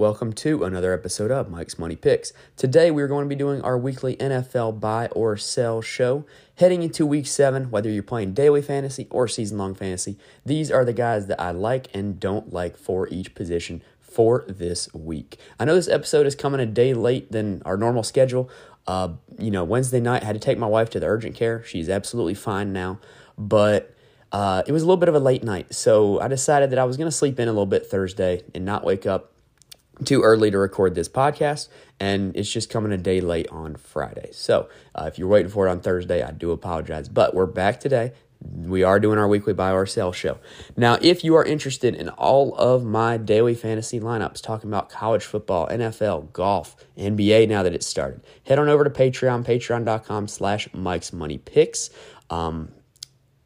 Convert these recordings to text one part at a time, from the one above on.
Welcome to another episode of Mike's Money Picks. Today we're going to be doing our weekly NFL buy or sell show. Heading into week seven, whether you're playing daily fantasy or season long fantasy, these are the guys that I like and don't like for each position for this week. I know this episode is coming a day late than our normal schedule. Uh, you know, Wednesday night I had to take my wife to the urgent care. She's absolutely fine now, but uh, it was a little bit of a late night, so I decided that I was going to sleep in a little bit Thursday and not wake up too early to record this podcast, and it's just coming a day late on Friday. So uh, if you're waiting for it on Thursday, I do apologize. But we're back today. We are doing our weekly buy or sell show. Now, if you are interested in all of my daily fantasy lineups, talking about college football, NFL, golf, NBA now that it's started, head on over to Patreon, patreon.com slash Mike's Money Picks. Um,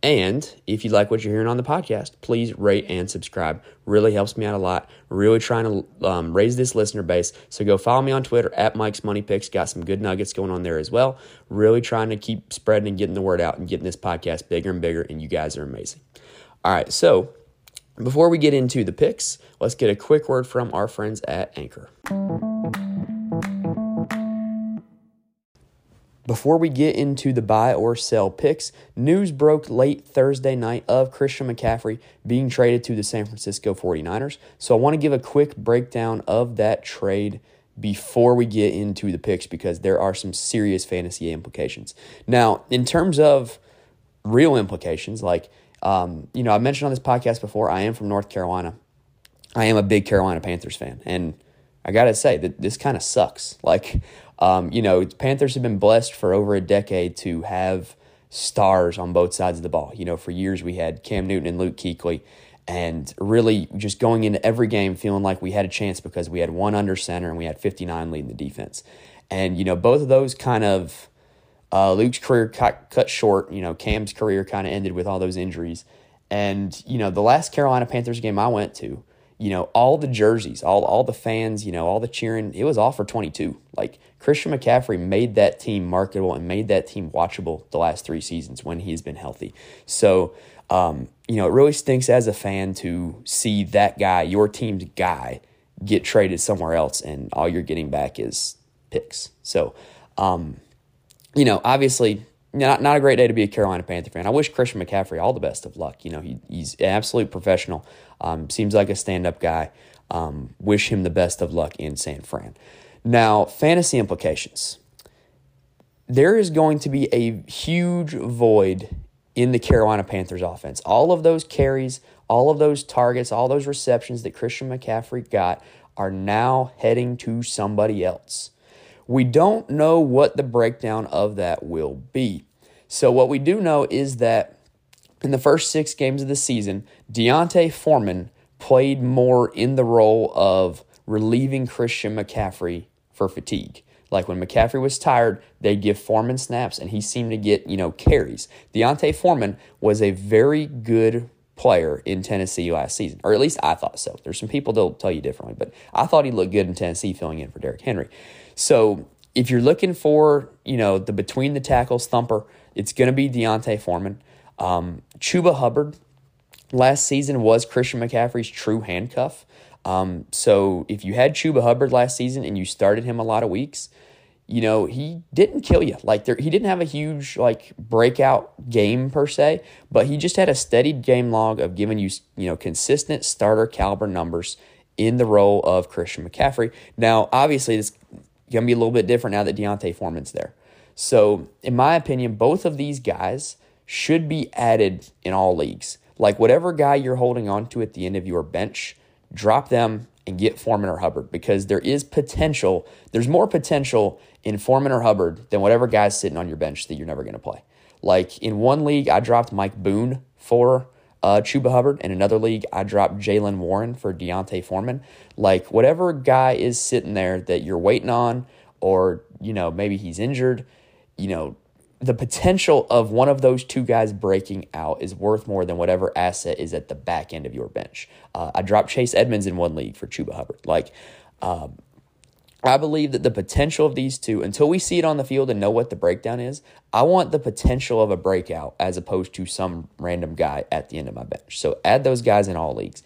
and if you like what you're hearing on the podcast, please rate and subscribe. Really helps me out a lot. Really trying to um, raise this listener base. So go follow me on Twitter at Mike's Money Picks. Got some good nuggets going on there as well. Really trying to keep spreading and getting the word out and getting this podcast bigger and bigger. And you guys are amazing. All right. So before we get into the picks, let's get a quick word from our friends at Anchor. Before we get into the buy or sell picks, news broke late Thursday night of Christian McCaffrey being traded to the San Francisco 49ers. So I want to give a quick breakdown of that trade before we get into the picks because there are some serious fantasy implications. Now, in terms of real implications, like, um, you know, I mentioned on this podcast before, I am from North Carolina. I am a big Carolina Panthers fan. And I got to say that this kind of sucks. Like, um, you know, Panthers have been blessed for over a decade to have stars on both sides of the ball. You know, for years we had Cam Newton and Luke Kuechly, and really just going into every game feeling like we had a chance because we had one under center and we had 59 leading the defense. And, you know, both of those kind of, uh, Luke's career cut, cut short. You know, Cam's career kind of ended with all those injuries. And, you know, the last Carolina Panthers game I went to, you know, all the jerseys, all all the fans, you know, all the cheering, it was all for 22. Like Christian McCaffrey made that team marketable and made that team watchable the last three seasons when he's been healthy. So, um, you know, it really stinks as a fan to see that guy, your team's guy, get traded somewhere else and all you're getting back is picks. So, um, you know, obviously not, not a great day to be a Carolina Panther fan. I wish Christian McCaffrey all the best of luck. You know, he, he's an absolute professional. Um, seems like a stand up guy. Um, wish him the best of luck in San Fran. Now, fantasy implications. There is going to be a huge void in the Carolina Panthers offense. All of those carries, all of those targets, all those receptions that Christian McCaffrey got are now heading to somebody else. We don't know what the breakdown of that will be. So, what we do know is that in the first six games of the season, D'Onta Foreman played more in the role of relieving Christian McCaffrey for fatigue. Like when McCaffrey was tired, they'd give Foreman snaps and he seemed to get, you know, carries. D'Onta Foreman was a very good player in Tennessee last season, or at least I thought so. There's some people that'll tell you differently, but I thought he looked good in Tennessee filling in for Derrick Henry. So if you're looking for, you know, the between the tackles thumper, it's going to be D'Onta Foreman. Um, Chuba Hubbard last season was Christian McCaffrey's true handcuff. Um, so if you had Chuba Hubbard last season and you started him a lot of weeks, you know, he didn't kill you. Like there, he didn't have a huge like breakout game per se, but he just had a steady game log of giving you, you know, consistent starter caliber numbers in the role of Christian McCaffrey. Now, obviously, it's going to be a little bit different now that D'Onta Foreman's there. So, in my opinion, both of these guys should be added in all leagues. Like whatever guy you're holding on to at the end of your bench, drop them and get Foreman or Hubbard because there is potential. There's more potential in Foreman or Hubbard than whatever guy's sitting on your bench that you're never going to play. Like in one league, I dropped Mike Boone for uh, Chuba Hubbard. In another league, I dropped Jaylen Warren for D'Onta Foreman. Like whatever guy is sitting there that you're waiting on, or you know maybe he's injured, you know the potential of one of those two guys breaking out is worth more than whatever asset is at the back end of your bench. Uh, I dropped Chase Edmonds in one league for Chuba Hubbard. Like, um, I believe that the potential of these two, until we see it on the field and know what the breakdown is, I want the potential of a breakout as opposed to some random guy at the end of my bench. So add those guys in all leagues.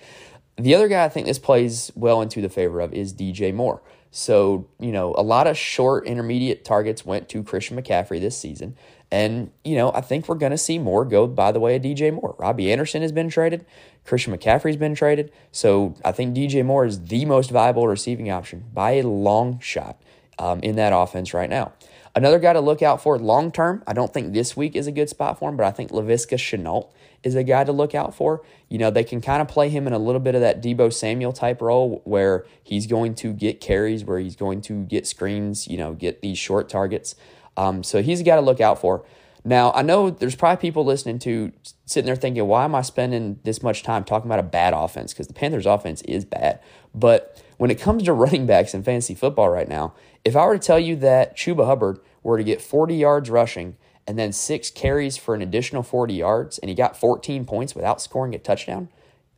The other guy I think this plays well into the favor of is DJ Moore. So, you know, a lot of short intermediate targets went to Christian McCaffrey this season. And, you know, I think we're going to see more go by the way of DJ Moore. Robbie Anderson has been traded. Christian McCaffrey's been traded. So I think DJ Moore is the most viable receiving option by a long shot um, in that offense right now. Another guy to look out for long term, I don't think this week is a good spot for him, but I think Laviska Shenault is a guy to look out for. You know, they can kind of play him in a little bit of that Deebo Samuel type role where he's going to get carries, where he's going to get screens, you know, get these short targets. Um, so he's a guy to look out for. Now, I know there's probably people listening to sitting there thinking, why am I spending this much time talking about a bad offense? Because the Panthers' offense is bad. But when it comes to running backs in fantasy football right now, if I were to tell you that Chuba Hubbard were to get 40 yards rushing and then six carries for an additional 40 yards and he got 14 points without scoring a touchdown,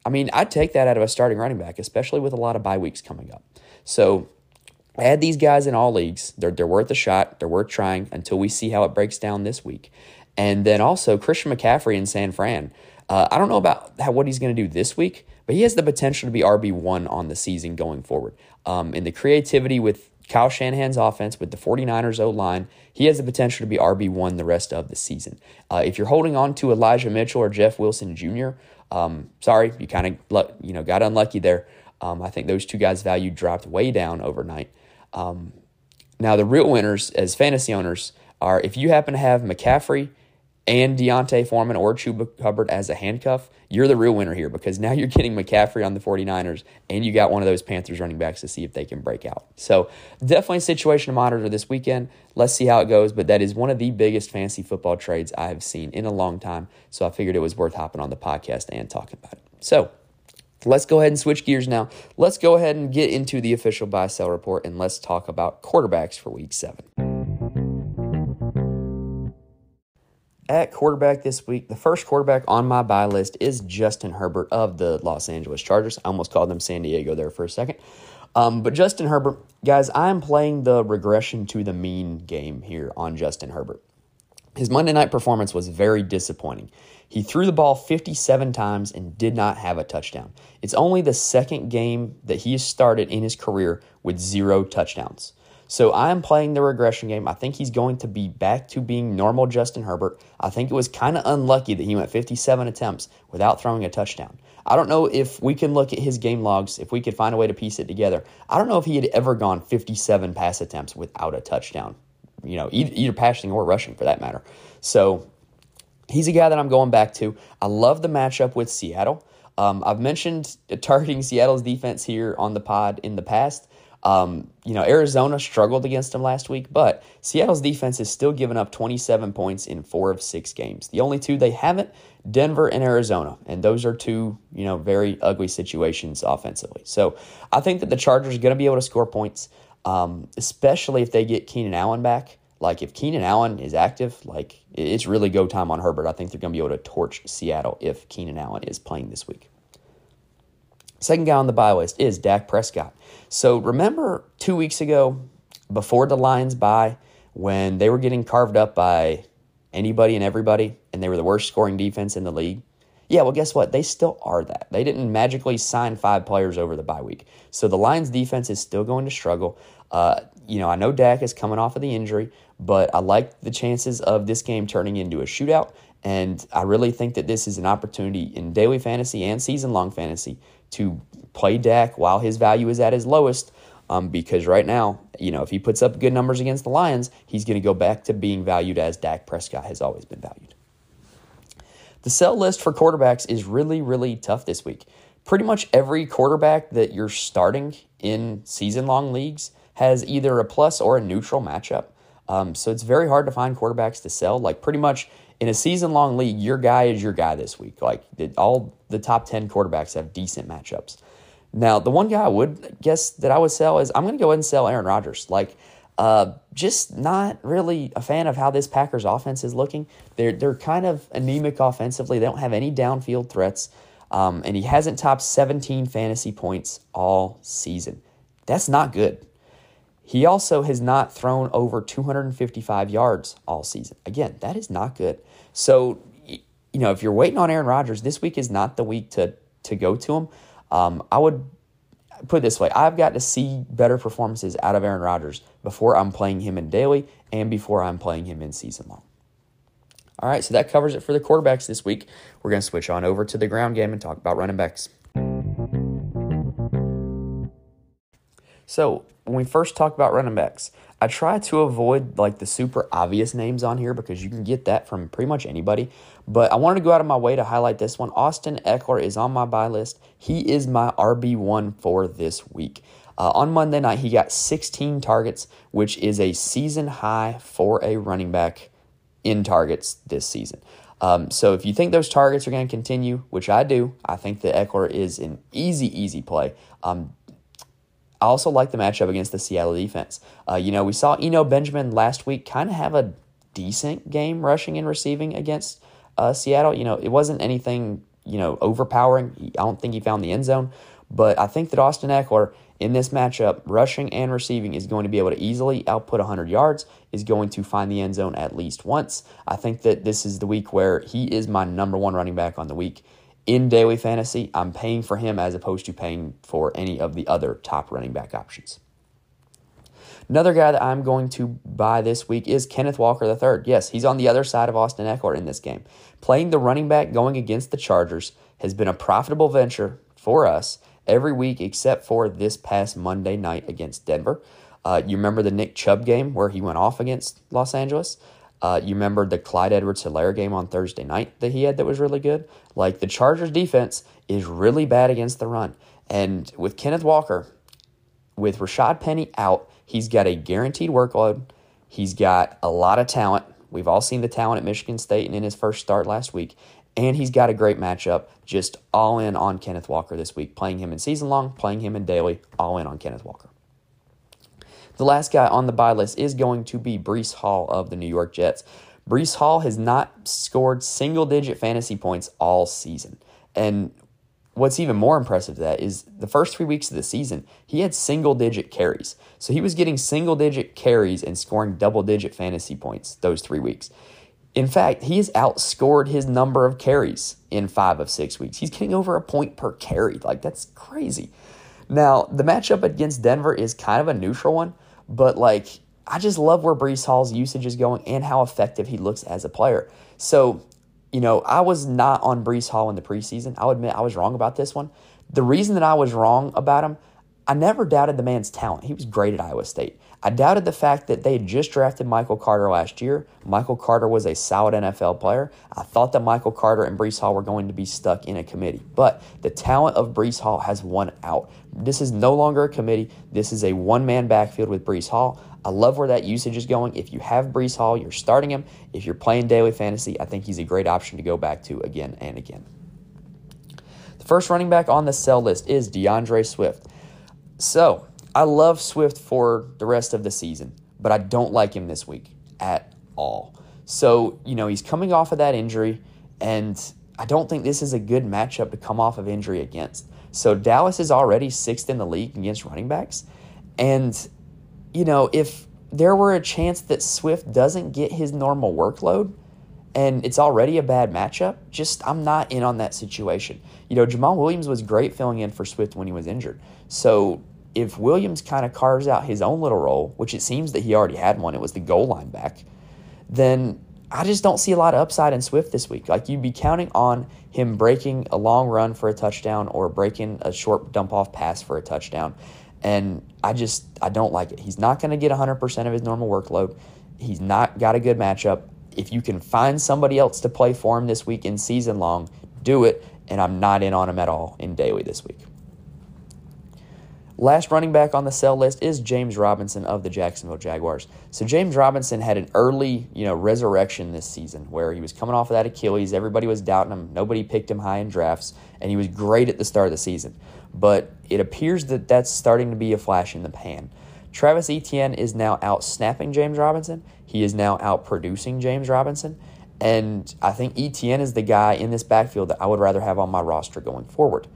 I mean, I'd take that out of a starting running back, especially with a lot of bye weeks coming up. So add these guys in all leagues. They're, they're worth a shot. They're worth trying until we see how it breaks down this week. And then also Christian McCaffrey in San Fran. Uh, I don't know about how, what he's going to do this week, but he has the potential to be RB1 on the season going forward. Um, and the creativity with Kyle Shanahan's offense with the 49ers O line, he has the potential to be RB1 the rest of the season. Uh, if you're holding on to Elijah Mitchell or Jeff Wilson Jr., um, sorry, you kind of you know got unlucky there. Um, I think those two guys' value dropped way down overnight. Um, now, the real winners as fantasy owners are if you happen to have McCaffrey and D'Onta Foreman or Chuba Hubbard as a handcuff, you're the real winner here because now you're getting McCaffrey on the 49ers and you got one of those Panthers running backs to see if they can break out. So, definitely a situation to monitor this weekend. Let's see how it goes, but that is one of the biggest fantasy football trades I have seen in a long time. So, I figured it was worth hopping on the podcast and talking about it. So, Let's go ahead and switch gears now. Let's go ahead and get into the official buy sell report and let's talk about quarterbacks for week seven. At quarterback this week, the first quarterback on my buy list is Justin Herbert of the Los Angeles Chargers. I almost called them San Diego there for a second. Um, but Justin Herbert, guys, I'm playing the regression to the mean game here on Justin Herbert. His Monday night performance was very disappointing. He threw the ball 57 times and did not have a touchdown. It's only the second game that he has started in his career with zero touchdowns. So I'm playing the regression game. I think he's going to be back to being normal Justin Herbert. I think it was kind of unlucky that he went 57 attempts without throwing a touchdown. I don't know if we can look at his game logs, if we could find a way to piece it together. I don't know if he had ever gone 57 pass attempts without a touchdown, you know, either passing or rushing for that matter. So he's a guy that I'm going back to. I love the matchup with Seattle. Um, I've mentioned targeting Seattle's defense here on the pod in the past. Um, you know, Arizona struggled against them last week, but Seattle's defense has still given up 27 points in four of six games. The only two they haven't, Denver and Arizona, and those are two, you know, very ugly situations offensively. So I think that the Chargers are going to be able to score points, um, especially if they get Keenan Allen back. Like if Keenan Allen is active, like it's really go time on Herbert. I think they're going to be able to torch Seattle if Keenan Allen is playing this week. Second guy on the buy list is Dak Prescott. So remember two weeks ago, before the Lions bye, when they were getting carved up by anybody and everybody, and they were the worst scoring defense in the league? Yeah, well, guess what? They still are that. They didn't magically sign five players over the bye week. So the Lions defense is still going to struggle. Uh, you know, I know Dak is coming off of the injury, but I like the chances of this game turning into a shootout. And I really think that this is an opportunity in daily fantasy and season long fantasy to play Dak while his value is at his lowest. Um, because right now, you know, if he puts up good numbers against the Lions, he's going to go back to being valued as Dak Prescott has always been valued. The sell list for quarterbacks is really, really tough this week. Pretty much every quarterback that you're starting in season long leagues has either a plus or a neutral matchup. Um, so it's very hard to find quarterbacks to sell. Like pretty much in a season long league, your guy is your guy this week. Like all the top 10 quarterbacks have decent matchups. Now, the one guy I would guess that I would sell is I'm going to go ahead and sell Aaron Rodgers. Like, uh, just not really a fan of how this Packers offense is looking. They're they're kind of anemic offensively. They don't have any downfield threats, um, and he hasn't topped 17 fantasy points all season. That's not good. He also has not thrown over 255 yards all season. Again, that is not good. So, you know, if you're waiting on Aaron Rodgers, this week is not the week to to go to him. Um, I would put it this way I've got to see better performances out of Aaron Rodgers before I'm playing him in daily and before I'm playing him in season long. All right, so that covers it for the quarterbacks this week. We're going to switch on over to the ground game and talk about running backs. So, when we first talk about running backs, I try to avoid like the super obvious names on here because you can get that from pretty much anybody. But I wanted to go out of my way to highlight this one. Austin Ekeler is on my buy list. He is my RB1 for this week. Uh, on Monday night, he got 16 targets, which is a season high for a running back in targets this season. Um, so if you think those targets are going to continue, which I do, I think that Ekeler is an easy, easy play. Um, I also like the matchup against the Seattle defense. Uh, you know, we saw Eno Benjamin last week kind of have a decent game rushing and receiving against uh, Seattle. You know, it wasn't anything, you know, overpowering. I don't think he found the end zone, but I think that Austin Ekeler in this matchup, rushing and receiving, is going to be able to easily output 100 yards, is going to find the end zone at least once. I think that this is the week where he is my number one running back on the week. In daily fantasy, I'm paying for him as opposed to paying for any of the other top running back options. Another guy that I'm going to buy this week is Kenneth Walker III. Yes, he's on the other side of Austin Ekeler in this game. Playing the running back going against the Chargers has been a profitable venture for us every week except for this past Monday night against Denver. Uh, you remember the Nick Chubb game where he went off against Los Angeles? Uh, you remember the Clyde Edwards Helaire game on Thursday night that he had that was really good? Like the Chargers defense is really bad against the run. And with Kenneth Walker, with Rashaad Penny out, he's got a guaranteed workload. He's got a lot of talent. We've all seen the talent at Michigan State and in his first start last week and he's got a great matchup. Just all in on Kenneth Walker this week, playing him in season long, playing him in daily, all in on Kenneth Walker. The last guy on the buy list is going to be Breece Hall of the New York Jets. Breece Hall has not scored single digit fantasy points all season. And what's even more impressive to that is the first three weeks of the season, he had single digit carries. So he was getting single digit carries and scoring double digit fantasy points those three weeks. In fact, he has outscored his number of carries in five of six weeks. He's getting over a point per carry. Like, that's crazy. Now, the matchup against Denver is kind of a neutral one, but like, I just love where Breece Hall's usage is going and how effective he looks as a player. So, you know, I was not on Breece Hall in the preseason. I'll admit I was wrong about this one. The reason that I was wrong about him, I never doubted the man's talent. He was great at Iowa State. I doubted the fact that they had just drafted Michael Carter last year. Michael Carter was a solid NFL player. I thought that Michael Carter and Breece Hall were going to be stuck in a committee, but the talent of Breece Hall has won out. This is no longer a committee. This is a one man backfield with Breece Hall. I love where that usage is going. If you have Breece Hall, you're starting him. If you're playing daily fantasy, I think he's a great option to go back to again and again. The first running back on the sell list is D'Andre Swift. So, I love Swift for the rest of the season, but I don't like him this week at all. So, you know, he's coming off of that injury, and I don't think this is a good matchup to come off of injury against. So, Dallas is already sixth in the league against running backs. And, you know, if there were a chance that Swift doesn't get his normal workload, and it's already a bad matchup, just I'm not in on that situation. You know, Jamaal Williams was great filling in for Swift when he was injured. So if Williams kind of carves out his own little role, which it seems that he already had one, it was the goal line back, then I just don't see a lot of upside in Swift this week. Like you'd be counting on him breaking a long run for a touchdown or breaking a short dump off pass for a touchdown. And I just I don't like it. He's not going to get 100% of his normal workload. He's not got a good matchup. If you can find somebody else to play for him this week in season long, do it. And I'm not in on him at all in daily this week. Last running back on the sell list is James Robinson of the Jacksonville Jaguars. So James Robinson had an early, you know, resurrection this season where he was coming off of that Achilles. Everybody was doubting him. Nobody picked him high in drafts, and he was great at the start of the season. But it appears that that's starting to be a flash in the pan. Travis Etienne is now out snapping James Robinson. He is now out producing James Robinson. And I think Etienne is the guy in this backfield that I would rather have on my roster going forward.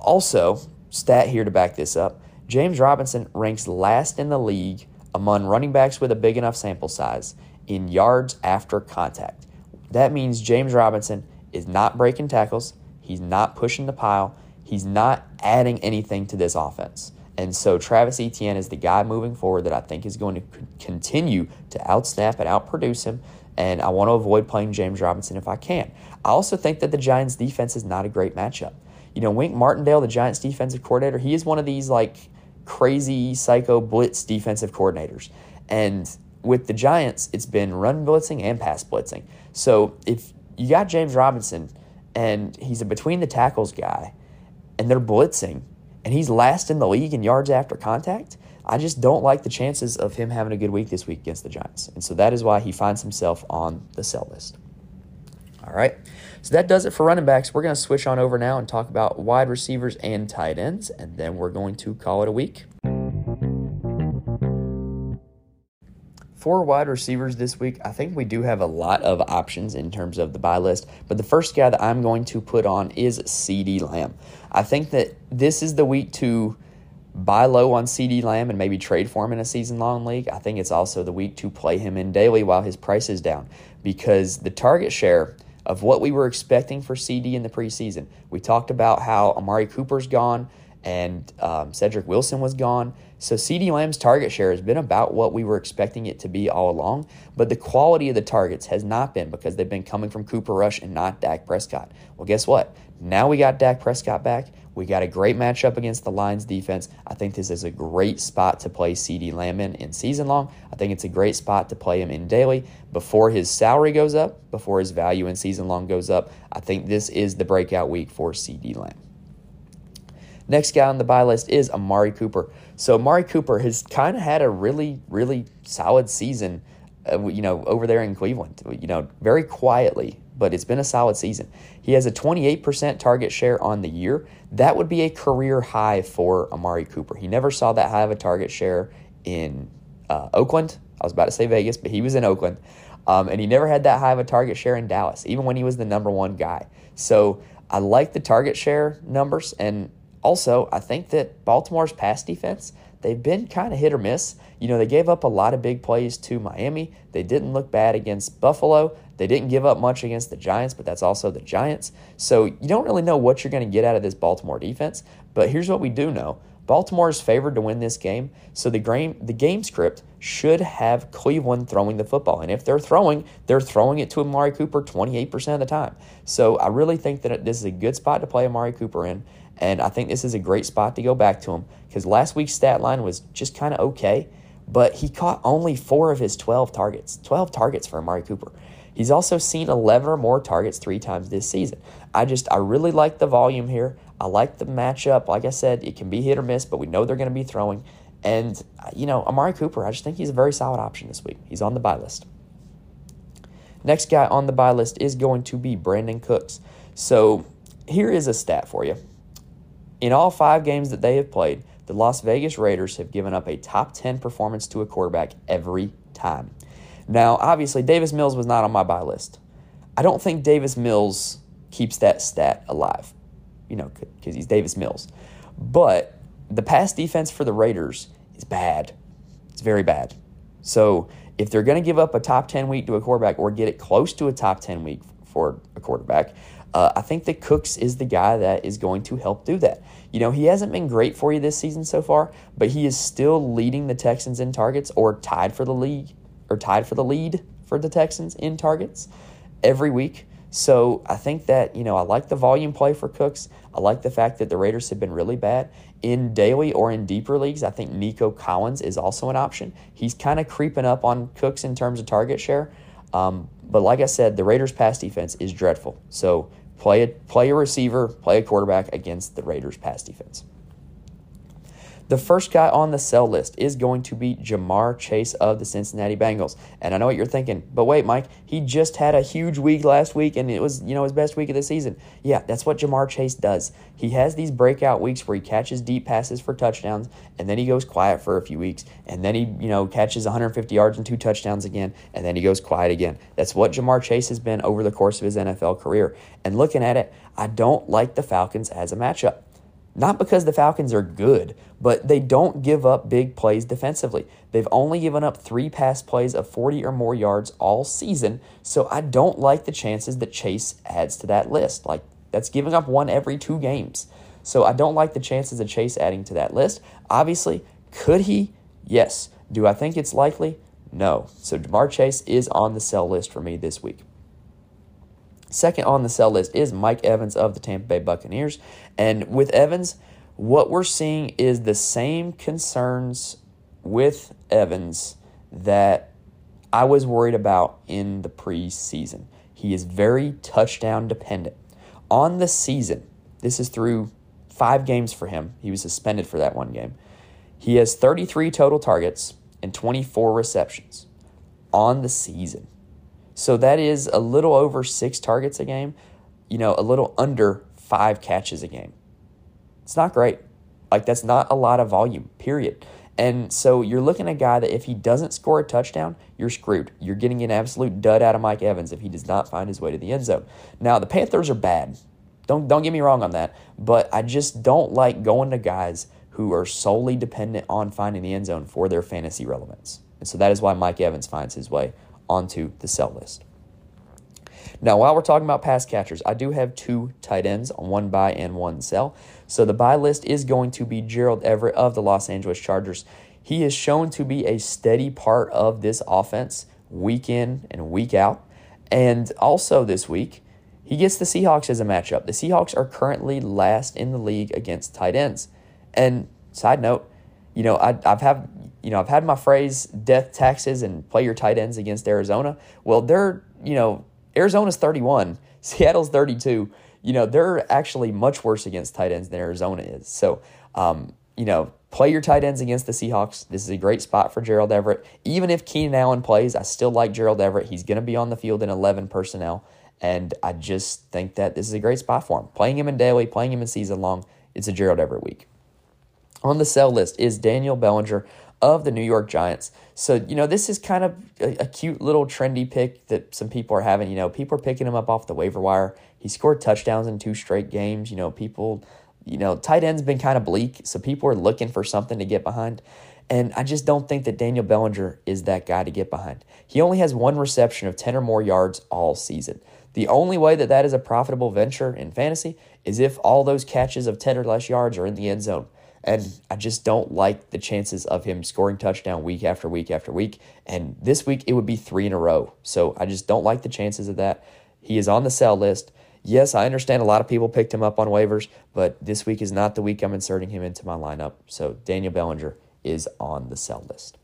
Also, stat here to back this up James Robinson ranks last in the league among running backs with a big enough sample size in yards after contact. That means James Robinson is not breaking tackles, he's not pushing the pile, He's not adding anything to this offense. And so Travis Etienne is the guy moving forward that I think is going to continue to outsnap and outproduce him. And I want to avoid playing James Robinson if I can. I also think that the Giants' defense is not a great matchup. You know, Wink Martindale, the Giants' defensive coordinator, he is one of these like crazy psycho blitz defensive coordinators. And with the Giants, it's been run blitzing and pass blitzing. So if you got James Robinson and he's a between the tackles guy and they're blitzing and he's last in the league in yards after contact, I just don't like the chances of him having a good week this week against the Giants. And so that is why he finds himself on the sell list. All right. So that does it for running backs. We're going to switch on over now and talk about wide receivers and tight ends, and then we're going to call it a week. For wide receivers this week, I think we do have a lot of options in terms of the buy list, but the first guy that I'm going to put on is CeeDee Lamb. I think that this is the week to buy low on CeeDee Lamb and maybe trade for him in a season long league. I think it's also the week to play him in daily while his price is down because the target share of what we were expecting for CeeDee in the preseason. We talked about how Amari Cooper's gone and um, Cedric Wilson was gone. So CeeDee Lamb's target share has been about what we were expecting it to be all along, but the quality of the targets has not been because they've been coming from Cooper Rush and not Dak Prescott. Well, guess what? Now we got Dak Prescott back. We got a great matchup against the Lions defense. I think this is a great spot to play CeeDee Lamb in in season long. I think it's a great spot to play him in daily before his salary goes up, before his value in season long goes up. I think this is the breakout week for CeeDee Lamb. Next guy on the buy list is Amari Cooper. So Amari Cooper has kind of had a really, really solid season, uh, you know, over there in Cleveland. You know, very quietly, but it's been a solid season. He has a 28% target share on the year. That would be a career high for Amari Cooper. He never saw that high of a target share in uh, Oakland. I was about to say Vegas, but he was in Oakland. Um, and he never had that high of a target share in Dallas, even when he was the number one guy. So I like the target share numbers. And also, I think that Baltimore's pass defense, they've been kind of hit or miss. You know, they gave up a lot of big plays to Miami. They didn't look bad against Buffalo. They didn't give up much against the Giants, but that's also the Giants. So you don't really know what you're going to get out of this Baltimore defense. But here's what we do know Baltimore is favored to win this game, so the game the game script should have Cleveland throwing the football. And if they're throwing, they're throwing it to Amari Cooper 28% of the time. So I really think that this is a good spot to play Amari Cooper in. And I think this is a great spot to go back to him because last week's stat line was just kind of okay, but he caught only four of his 12 targets. 12 targets for Amari Cooper. He's also seen 11 or more targets three times this season. I just, I really like the volume here. I like the matchup. Like I said, it can be hit or miss, but we know they're going to be throwing. And, you know, Amari Cooper, I just think he's a very solid option this week. He's on the buy list. Next guy on the buy list is going to be Brandin Cooks. So here is a stat for you. In all five games that they have played, the Las Vegas Raiders have given up a top 10 performance to a quarterback every time. Now, obviously, Davis Mills was not on my buy list. I don't think Davis Mills keeps that stat alive, you know, because he's Davis Mills. But the pass defense for the Raiders is bad. It's very bad. So if they're going to give up a top 10 week to a quarterback or get it close to a top 10 week for a quarterback, uh, I think that Cooks is the guy that is going to help do that. You know, he hasn't been great for you this season so far, but he is still leading the Texans in targets or tied for the league or tied for the lead for the Texans in targets every week. So I think that, you know, I like the volume play for Cooks. I like the fact that the Raiders have been really bad. In daily or in deeper leagues, I think Nico Collins is also an option. He's kind of creeping up on Cooks in terms of target share. Um, but like I said, the Raiders' pass defense is dreadful. So play a, play a receiver, play a quarterback against the Raiders' pass defense. The first guy on the sell list is going to be Ja'Marr Chase of the Cincinnati Bengals. And I know what you're thinking, but wait, Mike, he just had a huge week last week and it was, you know, his best week of the season. Yeah, that's what Ja'Marr Chase does. He has these breakout weeks where he catches deep passes for touchdowns and then he goes quiet for a few weeks and then he, you know, catches 150 yards and two touchdowns again and then he goes quiet again. That's what Ja'Marr Chase has been over the course of his NFL career. And looking at it, I don't like the Falcons as a matchup. Not because the Falcons are good, but they don't give up big plays defensively. They've only given up three pass plays of 40 or more yards all season, so I don't like the chances that Chase adds to that list. Like, that's giving up one every two games. So I don't like the chances of Chase adding to that list. Obviously, could he? Yes. Do I think it's likely? No. So Ja'Marr Chase is on the sell list for me this week. Second on the sell list is Mike Evans of the Tampa Bay Buccaneers. And with Evans, what we're seeing is the same concerns with Evans that I was worried about in the preseason. He is very touchdown dependent. On the season, this is through five games for him. He was suspended for that one game. He has 33 total targets and 24 receptions on the season. So that is a little over six targets a game, you know, a little under five catches a game. It's not great. Like, that's not a lot of volume, period. And so you're looking at a guy that if he doesn't score a touchdown, you're screwed. You're getting an absolute dud out of Mike Evans if he does not find his way to the end zone. Now, the Panthers are bad. Don't don't get me wrong on that, but I just don't like going to guys who are solely dependent on finding the end zone for their fantasy relevance. And so that is why Mike Evans finds his way onto the sell list. Now, while we're talking about pass catchers, I do have two tight ends, on one buy and one sell. So the buy list is going to be Gerald Everett of the Los Angeles Chargers. He is shown to be a steady part of this offense week in and week out. And also this week, he gets the Seahawks as a matchup. The Seahawks are currently last in the league against tight ends. And side note, you know, I, I've had you know I've had my phrase death taxes and play your tight ends against Arizona. Well, they're you know Arizona's 31, Seattle's 32. You know, they're actually much worse against tight ends than Arizona is. So, um, you know, play your tight ends against the Seahawks. This is a great spot for Gerald Everett. Even if Keenan Allen plays, I still like Gerald Everett. He's going to be on the field in 11 personnel. And I just think that this is a great spot for him. Playing him in daily, playing him in season long, it's a Gerald Everett week. On the sell list is Daniel Bellinger of the New York Giants. So, you know, this is kind of a, a, cute little trendy pick that some people are having. You know, people are picking him up off the waiver wire. He scored touchdowns in two straight games. You know, people, you know, tight end's been kind of bleak. So people are looking for something to get behind. And I just don't think that Daniel Bellinger is that guy to get behind. He only has one reception of 10 or more yards all season. The only way that that is a profitable venture in fantasy is if all those catches of 10 or less yards are in the end zone. And I just don't like the chances of him scoring touchdown week after week after week. And this week it would be three in a row. So I just don't like the chances of that. He is on the sell list. Yes, I understand a lot of people picked him up on waivers, but this week is not the week I'm inserting him into my lineup. So Daniel Bellinger is on the sell list.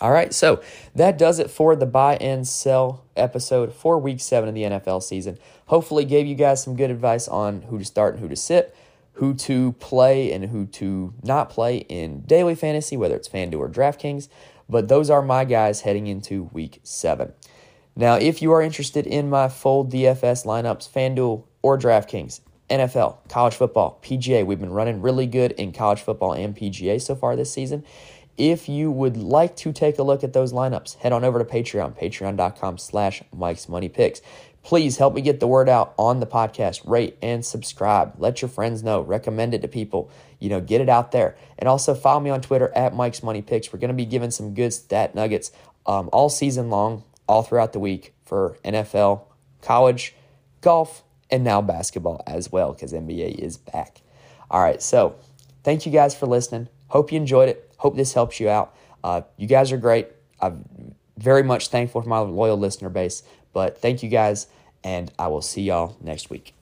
All right, so that does it for the buy and sell episode for week seven of the NFL season. Hopefully, gave you guys some good advice on who to start and who to sit who to play and who to not play in daily fantasy, whether it's FanDuel or DraftKings. But those are my guys heading into week seven. Now, if you are interested in my full DFS lineups, FanDuel or DraftKings, NFL, college football, PGA, we've been running really good in college football and PGA so far this season. If you would like to take a look at those lineups, head on over to Patreon, patreon.com slash Mike's Money Picks. Please help me get the word out on the podcast. Rate and subscribe. Let your friends know. Recommend it to people. You know, get it out there. And also follow me on Twitter at Mike's Money Picks. We're going to be giving some good stat nuggets um, all season long, all throughout the week for NFL, college, golf, and now basketball as well because NBA is back. All right, so thank you guys for listening. Hope you enjoyed it. Hope this helps you out. Uh, you guys are great. I'm very much thankful for my loyal listener base. But thank you guys and I will see y'all next week.